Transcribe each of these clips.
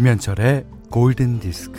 김현철의 골든 디스크.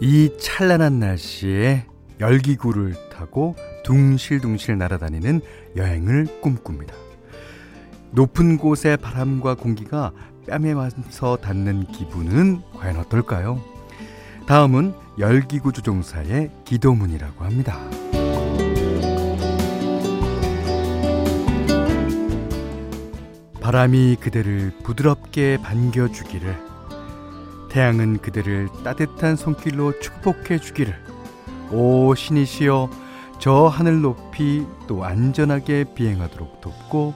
이 찬란한 날씨에 열기구를 타고 둥실둥실 날아다니는 여행을 꿈꿉니다. 높은 곳의 바람과 공기가 뺨에 와서 닿는 기분은 과연 어떨까요? 다음은 열기구 조종사의 기도문이라고 합니다. 바람이 그대를 부드럽게 반겨주기를, 태양은 그대를 따뜻한 손길로 축복해주기를, 오 신이시여 저 하늘 높이 또 안전하게 비행하도록 돕고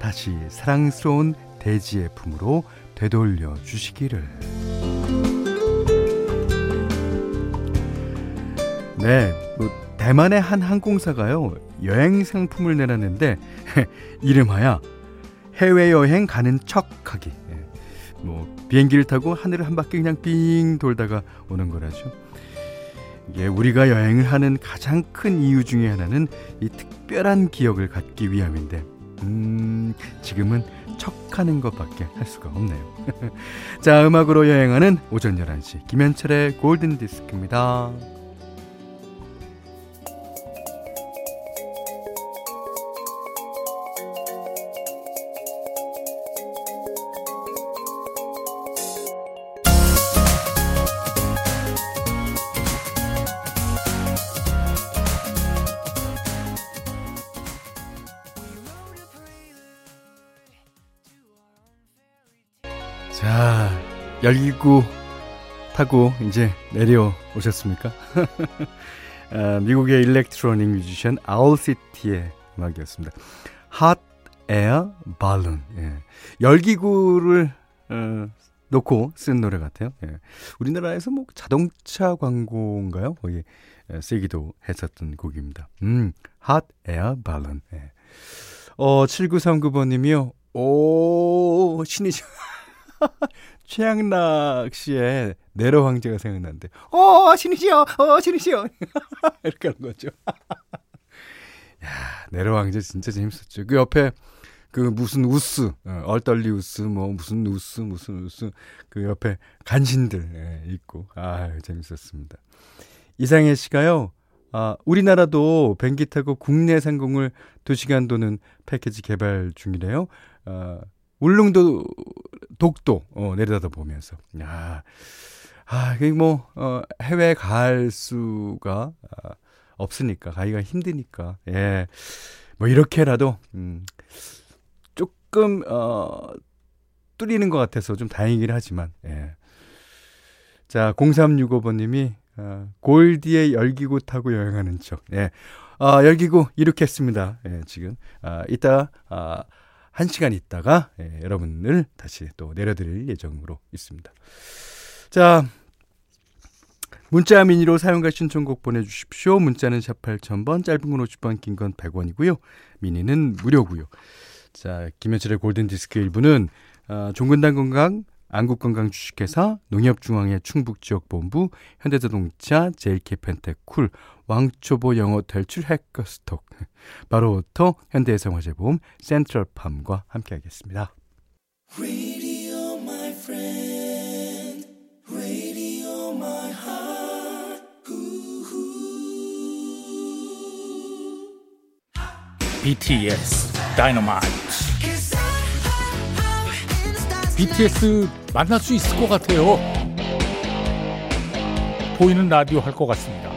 다시 사랑스러운 대지의 품으로 되돌려 주시기를. 네, 뭐 대만의 한 항공사가요 여행 상품을 내놨는데 이름하여 해외 여행 가는 척하기. 예, 뭐 비행기를 타고 하늘을 한 바퀴 그냥 빙 돌다가 오는 거라죠. 이게 우리가 여행을 하는 가장 큰 이유 중에 하나는 이 특별한 기억을 갖기 위함인데, 음, 지금은 척하는 것밖에 할 수가 없네요. 자, 음악으로 여행하는 오전 11시 김현철의 골든 디스크입니다. 열기구 타고 이제 내려오셨습니까? 아, 미국의 일렉트로닉 뮤지션 아울시티의 음악이었습니다. Hot Air Balloon. 예. 열기구를 어, 놓고 쓴 노래 같아요. 예. 우리나라에서 뭐 자동차 광고인가요? 거기 예, 쓰기도 했었던 곡입니다. 음, Hot Air Balloon. 예. 어, 7939번님이요. 오, 신이죠. 최양락 씨의 내로 황제가 생각나는데, 어, 신이시여, 어, 신이시여. 이렇게 하는 거죠. 야, 내로 황제 진짜 재밌었죠. 그 옆에 그 무슨 우스, 어, 얼떨리 우스, 뭐 무슨 우스, 무슨 우스, 그 옆에 간신들 예, 있고, 아, 재밌었습니다. 이상해 씨가요, 아, 우리나라도 뱅기 타고 국내 상공을 2시간 도는 패키지 개발 중이래요. 아, 울릉도 독도 어, 내려다 보면서 야, 아, 그게 뭐 어, 해외 갈 수가 아, 없으니까 가기가 힘드니까 예, 뭐 이렇게라도 음, 조금 어, 뚫리는 것 같아서 좀 다행이긴 하지만 예. 자 0365번 님이 어, 골디의 열기구 타고 여행하는 척 예. 아, 열기구 이륙했습니다. 예, 지금 아, 이따 아, 한 시간 있다가 예, 여러분을 다시 또 내려드릴 예정으로 있습니다. 자, 문자 미니로 사용과 신청곡 보내주십시오. 문자는 샵 8000번, 짧은 건 50번, 긴 건 100원이고요. 미니는 무료고요. 자, 김현철의 골든디스크 1부는 어, 종근당 건강, 안국건강 주식회사, 농협중앙회 충북지역본부, 현대자동차, 제일캐펜테쿨, 왕초보 영어 탈출 해커스톡, 바로오토, 현대해상화재보험, 센트럴팜과 함께하겠습니다. BTS 다이너마이트 BTS 만날 수 있을 것 같아요. 보이는 라디오 할 것 같습니다.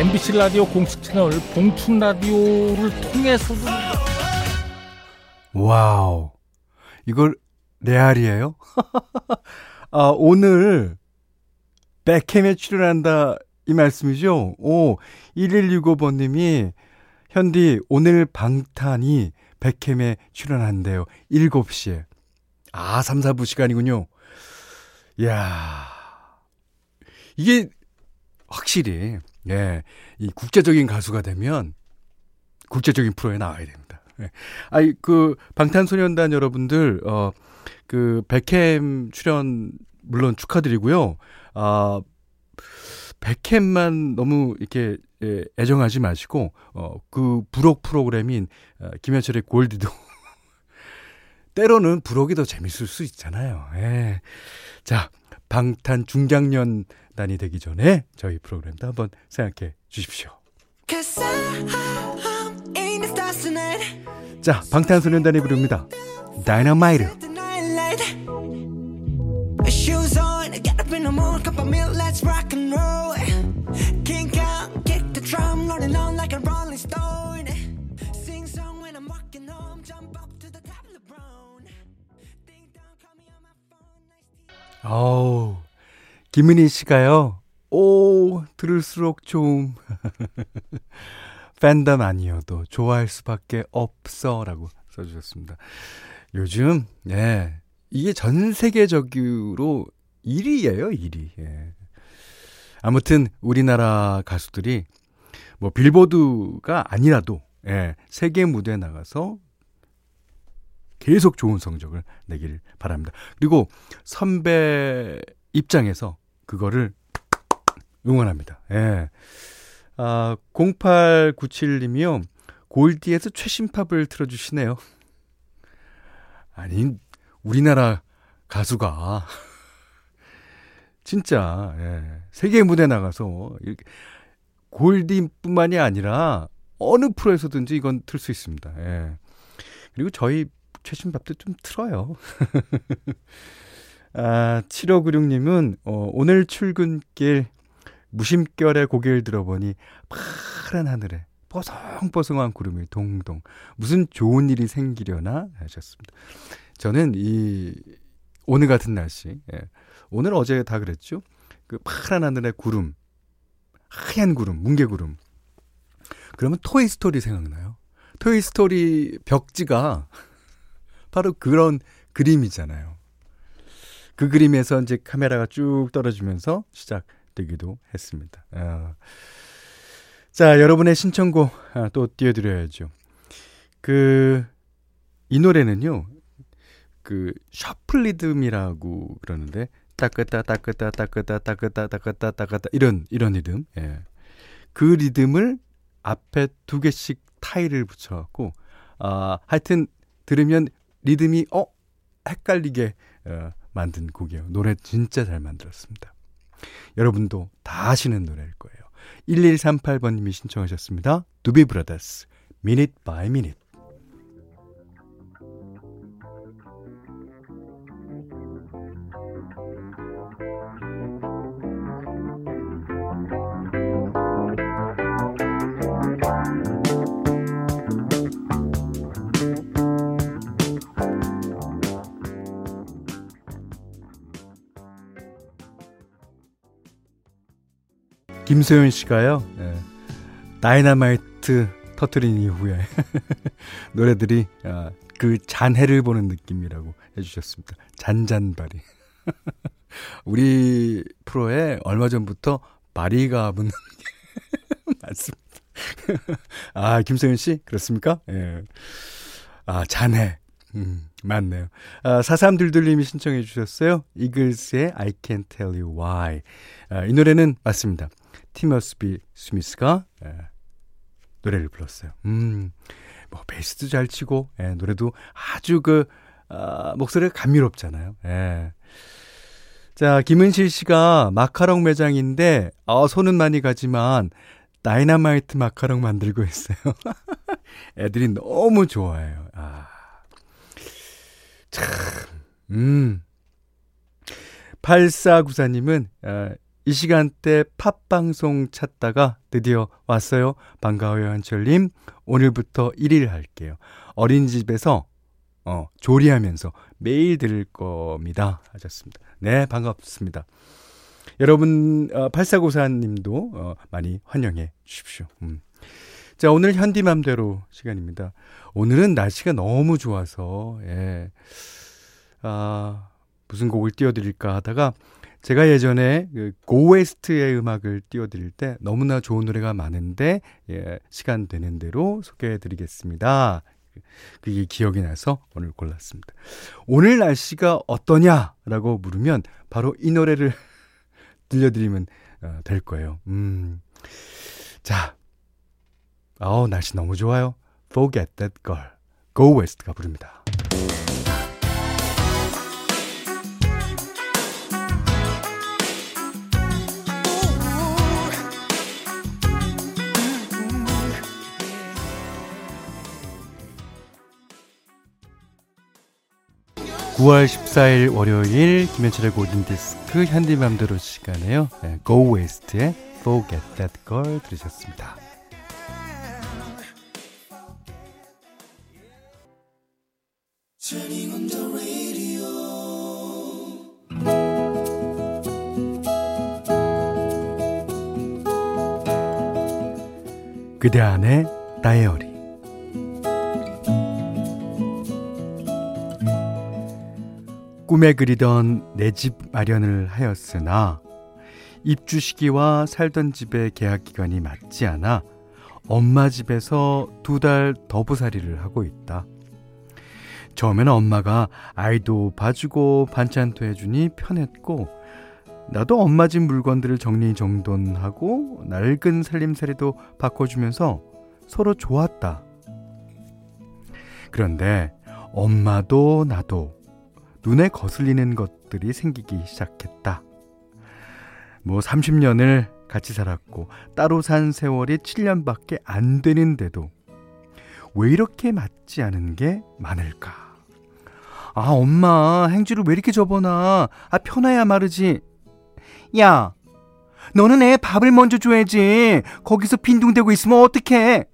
MBC 라디오 공식 채널 봉춘 라디오를 통해서도 wow. 이거 레알이에요? 아, 오늘 백캠에 출연한다 이 말씀이죠? 오, 1165번님이 현디 오늘 방탄이 백캠에 출연한대요. 7시에. 아, 3, 4부 시간이군요. 이야. 이게 확실히 예. 이 국제적인 가수가 되면 국제적인 프로에 나와야 됩니다. 예. 아이 그 방탄소년단 여러분들 어 그 백캠 출연 물론 축하드리고요. 아, 백캠만 너무 이렇게 예, 애정하지 마시고 어, 그 부록 프로그램인 어, 김현철의 골디도 때로는 부록이 더 재밌을 수 있잖아요. 예. 자, 방탄 중장년단이 되기 전에 저희 프로그램도 한번 생각해 주십시오. 자, 방탄소년단이 부릅니다. 다이너마이트. Shoes on, get up in the mood, cup of milk, let's rock and roll. When I'm walking home, jump up to the top of the brown. Ding dong, call me on my phone. 어우, 김은희 씨가요. 오, 들을수록 좀 팬덤 아니어도 좋아할 수밖에 없어라고 써주셨습니다. 요즘 예 이게 전 세계적으로 1위예요, 1위. 예. 아무튼 우리나라 가수들이 뭐 빌보드가 아니라도 예, 세계 무대에 나가서 계속 좋은 성적을 내길 바랍니다. 그리고 선배 입장에서 그거를 응원합니다. 예. 아, 0897님이요. 골디에서 최신 팝을 틀어주시네요. 아니, 우리나라 가수가 진짜 예, 세계 무대 나가서 이렇게 골디뿐만이 아니라 어느 프로에서든지 이건 틀 수 있습니다. 예. 그리고 저희 최신 밥도 좀 틀어요. 아, 7596님은 어, 오늘 출근길 무심결에 고개를 들어보니 파란 하늘에 뽀송뽀송한 구름이 동동 무슨 좋은 일이 생기려나 하셨습니다. 저는 이 오늘 같은 날씨, 예. 오늘 어제 다 그랬죠. 그 파란 하늘의 구름, 하얀 구름, 뭉게 구름. 그러면 토이 스토리 생각나요. 토이 스토리 벽지가 바로 그런 그림이잖아요. 그 그림에서 이제 카메라가 쭉 떨어지면서 시작되기도 했습니다. 아. 자, 여러분의 신청곡 아, 또 띄워드려야죠. 그, 이 노래는요, 그 셔플 리듬이라고 그러는데 따끄따 따끄따 따끄따 따끄따 따끄따 따끄따 이런 이런 리듬. 예. 그 리듬을 앞에 두 개씩 타일을 붙여 갖고 아, 하여튼 들으면 리듬이 어 헷갈리게 어, 만든 곡이에요. 노래 진짜 잘 만들었습니다. 여러분도 다 아시는 노래일 거예요. 1138번님이 신청하셨습니다. 두비 브라더스, Minute by Minute. 김소연 씨가요. 예, 다이나마이트 터트린 이후에 노래들이 아, 그 잔해를 보는 느낌이라고 해주셨습니다. 잔잔바리. 우리 프로에 얼마 전부터 바리가 붙는 게 맞습니다. 아, 김소연 씨? 그렇습니까? 예. 아, 잔해. 음, 맞네요. 아, 사삼둘둘님이 신청해 주셨어요. 이글스의 I Can't Tell You Why. 아, 이 노래는 맞습니다. 티모시 비 슈미트가 예, 노래를 불렀어요. 음, 뭐 베이스도 잘 치고 예, 노래도 아주 그 아, 목소리가 감미롭잖아요. 예. 자, 김은실 씨가 마카롱 매장인데 아, 손은 많이 가지만 다이나마이트 마카롱 만들고 있어요. 애들이 너무 좋아해요. 아. 참. 음. 8494님은 어, 이 시간대 팝방송 찾다가 드디어 왔어요. 반가워요, 한철님. 오늘부터 1일 할게요. 어린이집에서, 어, 조리하면서 매일 들을 겁니다. 하셨습니다. 네, 반갑습니다. 여러분, 어, 8494님도, 어, 많이 환영해 주십시오. 음. 자, 오늘 현디맘대로 시간입니다. 오늘은 날씨가 너무 좋아서, 예. 아, 무슨 곡을 띄워드릴까 하다가 제가 예전에 그 고웨스트의 음악을 띄워드릴 때 너무나 좋은 노래가 많은데 예, 시간 되는 대로 소개해드리겠습니다. 그게 기억이 나서 오늘 골랐습니다. 오늘 날씨가 어떠냐라고 물으면 바로 이 노래를 들려드리면 어, 될 거예요. 음. 자. 아우, 날씨 너무 좋아요. Forget That Girl. Go West가 부릅니다. 9월 14일 월요일 김현철의 고딘디스크 현디맘대로 시간에요. 네, Go West의 Forget That Girl 들으셨습니다. 그대 안의 다이어리 꿈에 그리던 내 집 마련을 하였으나 입주 시기와 살던 집의 계약 기간이 맞지 않아 엄마 집에서 두 달 더부살이를 하고 있다. 처음에는 엄마가 아이도 봐주고 반찬도 해주니 편했고 나도 엄마 집 물건들을 정리정돈하고 낡은 살림살이도 바꿔주면서 서로 좋았다. 그런데 엄마도 나도 눈에 거슬리는 것들이 생기기 시작했다. 뭐 30년을 같이 살았고 따로 산 세월이 7년밖에 안 되는데도 왜 이렇게 맞지 않은 게 많을까? 아, 엄마, 행주를 왜 이렇게 접어놔? 아, 편해야 마르지. 야, 너는 애 밥을 먼저 줘야지. 거기서 빈둥대고 있으면 어떡해?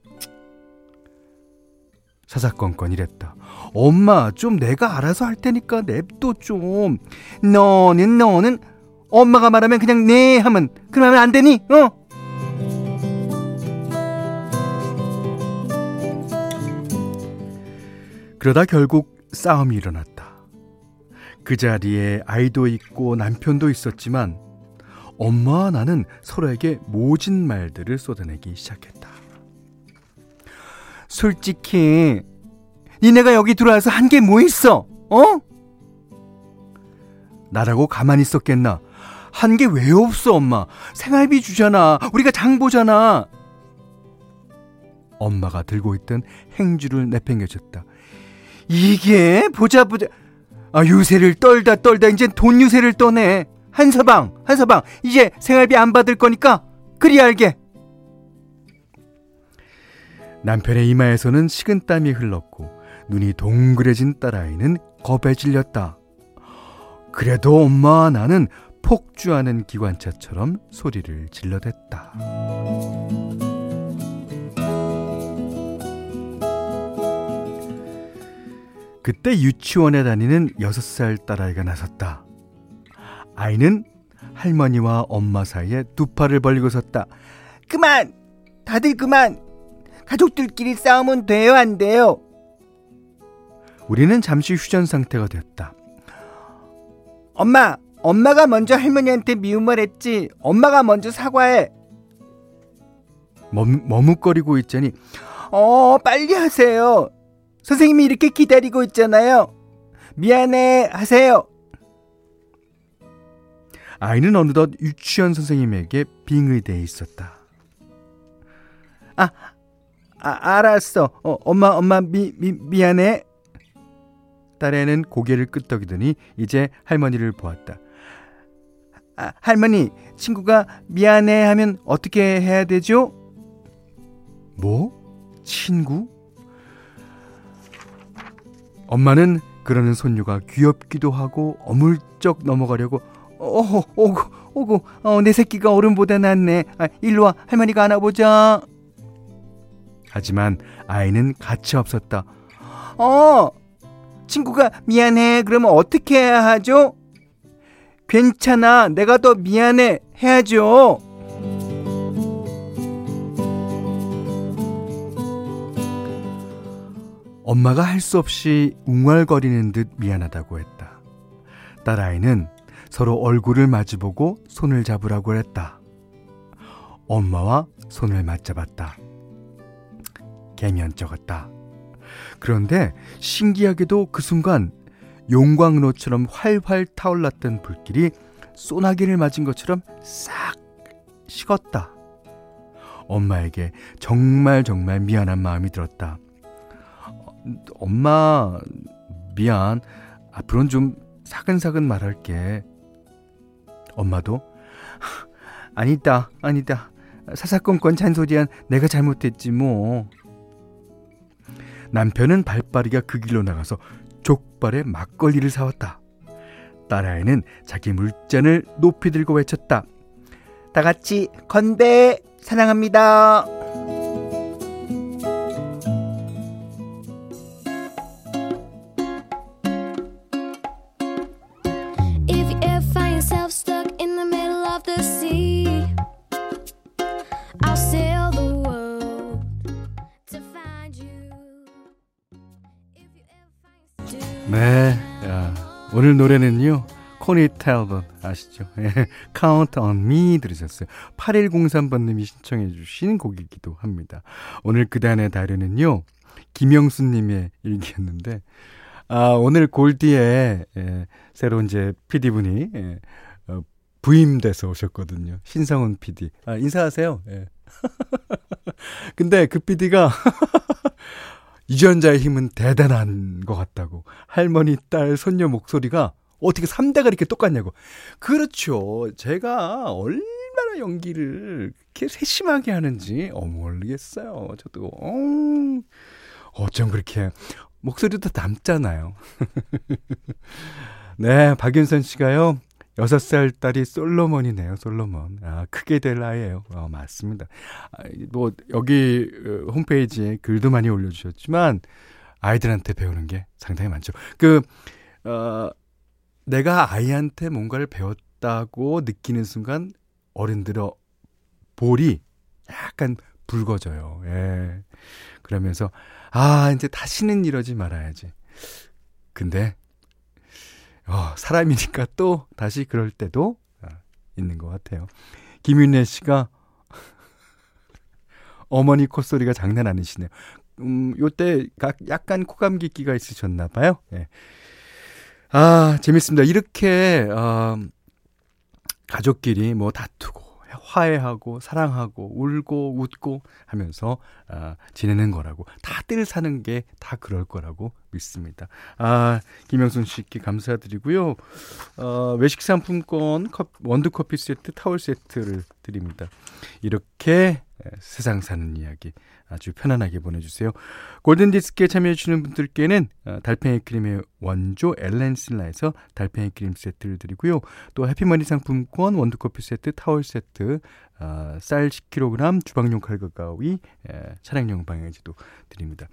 사사건건 이랬다. 엄마, 좀 내가 알아서 할 테니까 냅둬 좀. 너는, 너는 엄마가 말하면 그냥 네 하면, 그러면 안 되니? 어? 그러다 결국 싸움이 일어났다. 그 자리에 아이도 있고 남편도 있었지만 엄마와 나는 서로에게 모진 말들을 쏟아내기 시작했다. 솔직히 니네가 여기 들어와서 한 게 뭐 있어? 어? 나라고 가만히 있었겠나? 한 게 왜 없어, 엄마? 생활비 주잖아. 우리가 장 보잖아. 엄마가 들고 있던 행주를 내팽개쳤다. 이게 보자 보자. 아, 유세를 떨다 떨다 이제 돈 유세를 떠네. 한 서방, 한 서방. 이제 생활비 안 받을 거니까 그리 알게. 남편의 이마에서는 식은 땀이 흘렀고 눈이 동그래진 딸아이는 겁에 질렸다. 그래도 엄마와 나는 폭주하는 기관차처럼 소리를 질러댔다. 그때 유치원에 다니는 6살 딸아이가 나섰다. 아이는 할머니와 엄마 사이에 두 팔을 벌리고 섰다. 그만! 다들 그만! 가족들끼리 싸우면 돼요, 안 돼요? 우리는 잠시 휴전 상태가 됐다. 엄마, 엄마가 먼저 할머니한테 미운 말 했지. 엄마가 먼저 사과해. 머뭇, 머뭇거리고 있자니, 어, 빨리 하세요. 선생님이 이렇게 기다리고 있잖아요. 미안해, 하세요. 아이는 어느덧 유치원 선생님에게 빙의돼 있었다. 아, 아 알았어. 어, 엄마, 엄마, 미, 미, 미안해. 딸애는 고개를 끄덕이더니 이제 할머니를 보았다. 아, 할머니, 친구가 미안해 하면 어떻게 해야 되죠? 뭐? 친구? 엄마는 그러는 손녀가 귀엽기도 하고 어물쩍 넘어가려고 어, 오고 오고 어, 내 새끼가 어른보다 낫네. 아, 일로 와 할머니가 안아보자. 하지만 아이는 가치 없었다. 어, 친구가 미안해. 그러면 어떻게 해야 하죠? 괜찮아. 내가 더 미안해. 해야죠. 엄마가 할 수 없이 웅얼거리는 듯 미안하다고 했다. 딸아이는 서로 얼굴을 마주보고 손을 잡으라고 했다. 엄마와 손을 맞잡았다. 개면쩍었다. 그런데 신기하게도 그 순간 용광로처럼 활활 타올랐던 불길이 소나기를 맞은 것처럼 싹 식었다. 엄마에게 정말 정말 미안한 마음이 들었다. 엄마, 미안. 앞으로는 좀 사근사근 말할게. 엄마도, 아니다, 아니다. 사사건건 잔소리한 내가 잘못했지, 뭐. 남편은 발빠르게 그 길로 나가서 족발에 막걸리를 사왔다. 딸아이는 자기 물잔을 높이 들고 외쳤다. 다 같이 건배 사랑합니다. 오늘 노래는요. 코니 텔번 아시죠? 예, Count on Me 들으셨어요. 8103번님이 신청해 주신 곡이기도 합니다. 오늘 그단의 다리는요. 김영수님의 일기였는데 아, 오늘 골디에 예, 새로 이제 PD분이 예, 어, 부임돼서 오셨거든요. 신성훈 PD. 아, 인사하세요. 예. 근데 그 PD가 유전자의 힘은 대단한 것 같다고. 할머니, 딸, 손녀 목소리가 어떻게 3대가 이렇게 똑같냐고. 그렇죠. 제가 얼마나 연기를 이렇게 세심하게 하는지 어 모르겠어요. 저도 어, 어쩜 그렇게 목소리도 닮잖아요. 네, 박윤선 씨가요. 6살 딸이 솔로몬이네요, 솔로몬. 아, 크게 될 아이예요. 어, 맞습니다. 아, 뭐, 여기 어, 홈페이지에 글도 많이 올려주셨지만, 아이들한테 배우는 게 상당히 많죠. 그, 어, 내가 아이한테 뭔가를 배웠다고 느끼는 순간, 어른들의 볼이 약간 붉어져요. 예. 그러면서, 아, 이제 다시는 이러지 말아야지. 근데 어, 사람이니까 또 다시 그럴 때도 아, 있는 것 같아요. 김윤혜 씨가 어머니 콧소리가 장난 아니시네요. 음, 요때 약간 코감기기가 있으셨나 봐요. 예. 아, 재밌습니다. 이렇게 어, 가족끼리 뭐 다투고 화해하고 사랑하고 울고 웃고 하면서 아, 지내는 거라고 다들 사는 게 다 그럴 거라고 믿습니다. 아 김영순 씨께 감사드리고요. 어, 외식 상품권 원두 커피 세트 타월 세트를 드립니다. 이렇게 세상 사는 이야기 아주 편안하게 보내주세요. 골든디스크에 참여해주시는 분들께는 어, 달팽이 크림의 원조 엘렌실라에서 달팽이 크림 세트를 드리고요. 또 해피머니 상품권 원두커피 세트, 타월 세트, 어, 쌀 10kg, 주방용 칼과 가위, 차량용 방향지도 드립니다.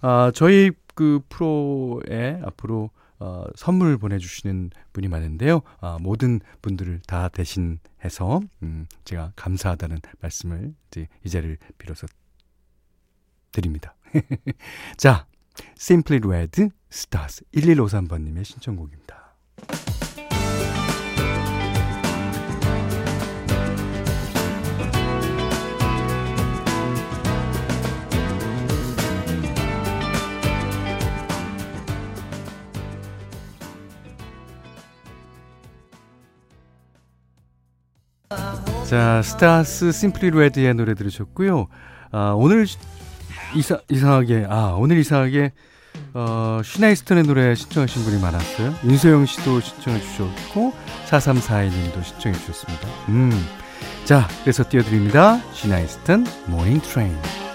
아, 저희 그 프로에 앞으로 어, 선물 보내주시는 분이 많은데요. 아, 모든 분들을 다 대신해서 음, 제가 감사하다는 말씀을 이제 이 자리를 빌어서 드립니다. 자, Simply Red Stars 1153번님의 신청곡입니다. 자, Stars 심플리 레드의 노래 들으셨고요. 아, 오늘 이사, 이상하게, 아, 오늘 이상하게, 어, 시나 이스턴의 노래 신청하신 분이 많았어요. 윤소영 씨도 신청해 주셨고, 4342님도 신청해 주셨습니다. 음. 자, 그래서 띄워드립니다. 시나 이스턴 Morning Train.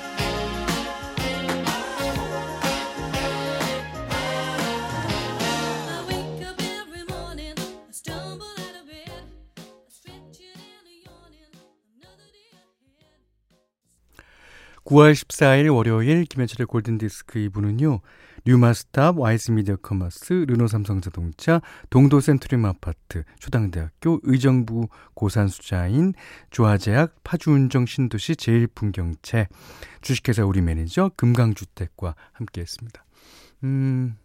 (9월 14일) 월요일 김현철의 골든디스크 2부는요 뉴마스탑 와이즈미디어 커머스 르노삼성자동차 동도센트리움 아파트 초당대학교 의정부 고산수자인 조화제약 파주운정 신도시 제일풍경채 주식회사 우리 매니저 금강주택과 함께했습니다. 음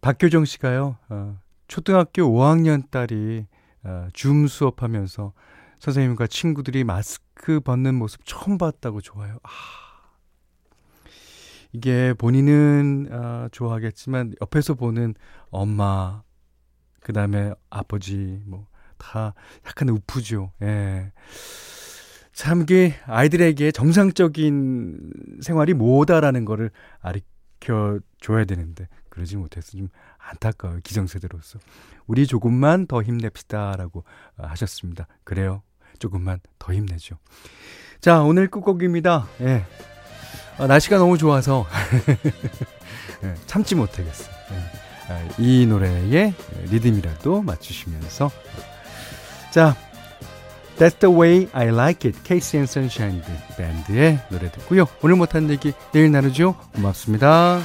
박교정 씨가요 어, 초등학교 5학년 딸이 어, 줌 수업하면서 선생님과 친구들이 마스크 벗는 모습 처음 봤다고 좋아요. 아. 이게 본인은 어, 좋아하겠지만 옆에서 보는 엄마, 그 다음에 아버지, 뭐, 다 약간 우프죠. 예. 참, 그 아이들에게 정상적인 생활이 뭐다라는 거를 가르쳐 줘야 되는데, 그러지 못해서 좀 안타까워요. 기성세대로서. 우리 조금만 더 힘냅시다라고 하셨습니다. 그래요. 조금만 더 힘내죠. 자, 오늘 끝곡입니다. 예. 아, 날씨가 너무 좋아서 예, 참지 못하겠어요. 예. 아, 이 노래의 리듬이라도 맞추시면서 자, That's the way I like it. KC and Sunshine 밴드의 노래 듣고요. 오늘 못한 얘기 내일 나누죠. 고맙습니다.